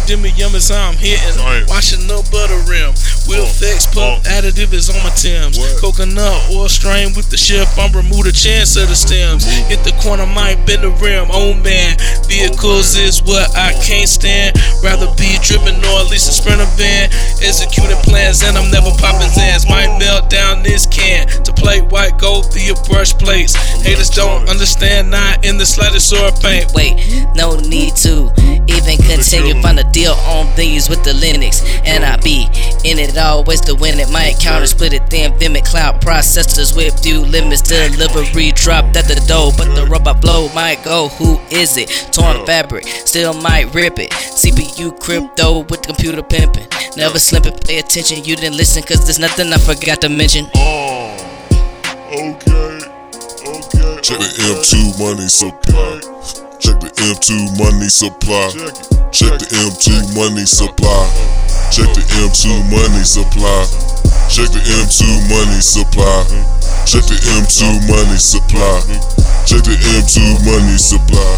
Dimmy yum is how I'm hitting. Right. Washing up butter rim. Wheel Uh, flex pump uh. additive is on my Timbs. What? Coconut oil strain with the shift. I'm remove the chance of the stems. Hit the corner, might bend the rim. Oh man, vehicles is what I can't stand. Rather be driven or at least a sprinter van. Executing plans and I'm never popping zans. Might melt down this can to play white gold via brush plates. Haters don't understand, not in the slightest sort of paint. Wait, no need to even continue. Find a deal on these with the Linux. And I be in it always to win it. My encounter split it thin, Vimic cloud processors with few limits. Delivery dropped at the door, but the robot blow might go. Who is it? Torn fabric, still might rip it. CPU crypto with the computer pimping. Never slipping, pay attention. You didn't listen, cause there's nothing I forgot to mention. Oh, okay, okay. Check the M2 money supply. Check the M2 money supply. Check the M2 money supply. Check the M2 money supply. Check the M2 money supply. Check the M2 money supply. Check the M2 money supply.